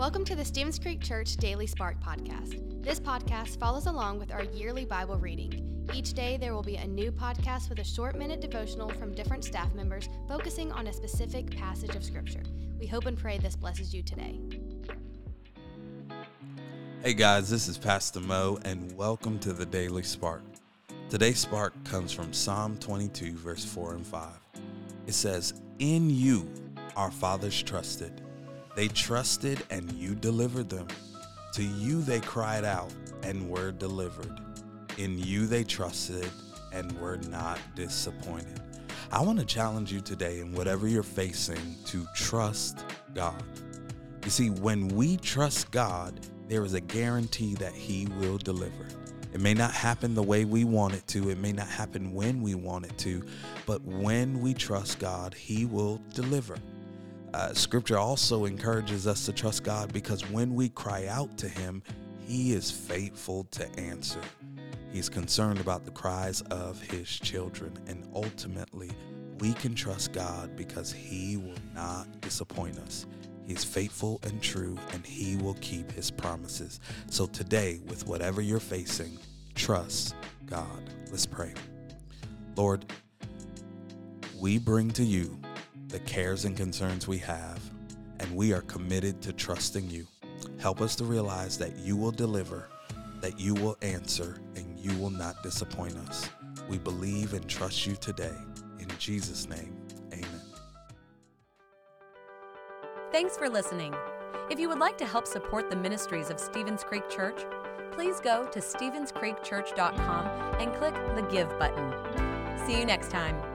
Welcome to the Stevens Creek Church Daily Spark Podcast. This podcast follows along with our yearly Bible reading. Each day, there will be a new podcast with a short minute devotional from different staff members focusing on a specific passage of Scripture. We hope and pray this blesses you today. Hey guys, this is Pastor Mo, and welcome to the Daily Spark. Today's spark comes from Psalm 22, verse 4 and 5. It says, In you our fathers trusted they trusted and you delivered them. To you they cried out and were delivered. In you they trusted and were not disappointed. I want to challenge you today in whatever you're facing to trust God. You see, when we trust God, there is a guarantee that He will deliver. It may not happen the way we want it to, it may not happen when we want it to, but when we trust God, He will deliver. Uh, scripture also encourages us to trust God because when we cry out to Him, He is faithful to answer. He's concerned about the cries of His children, and ultimately, we can trust God because He will not disappoint us. He's faithful and true, and He will keep His promises. So today, with whatever you're facing, trust God. Let's pray. Lord, we bring to you the cares and concerns we have, and we are committed to trusting you. Help us to realize that you will deliver, that you will answer, and you will not disappoint us. We believe and trust you today. In Jesus' name, amen. Thanks for listening. If you would like to help support the ministries of Stevens Creek Church, please go to StevensCreekChurch.com and click the Give button. See you next time.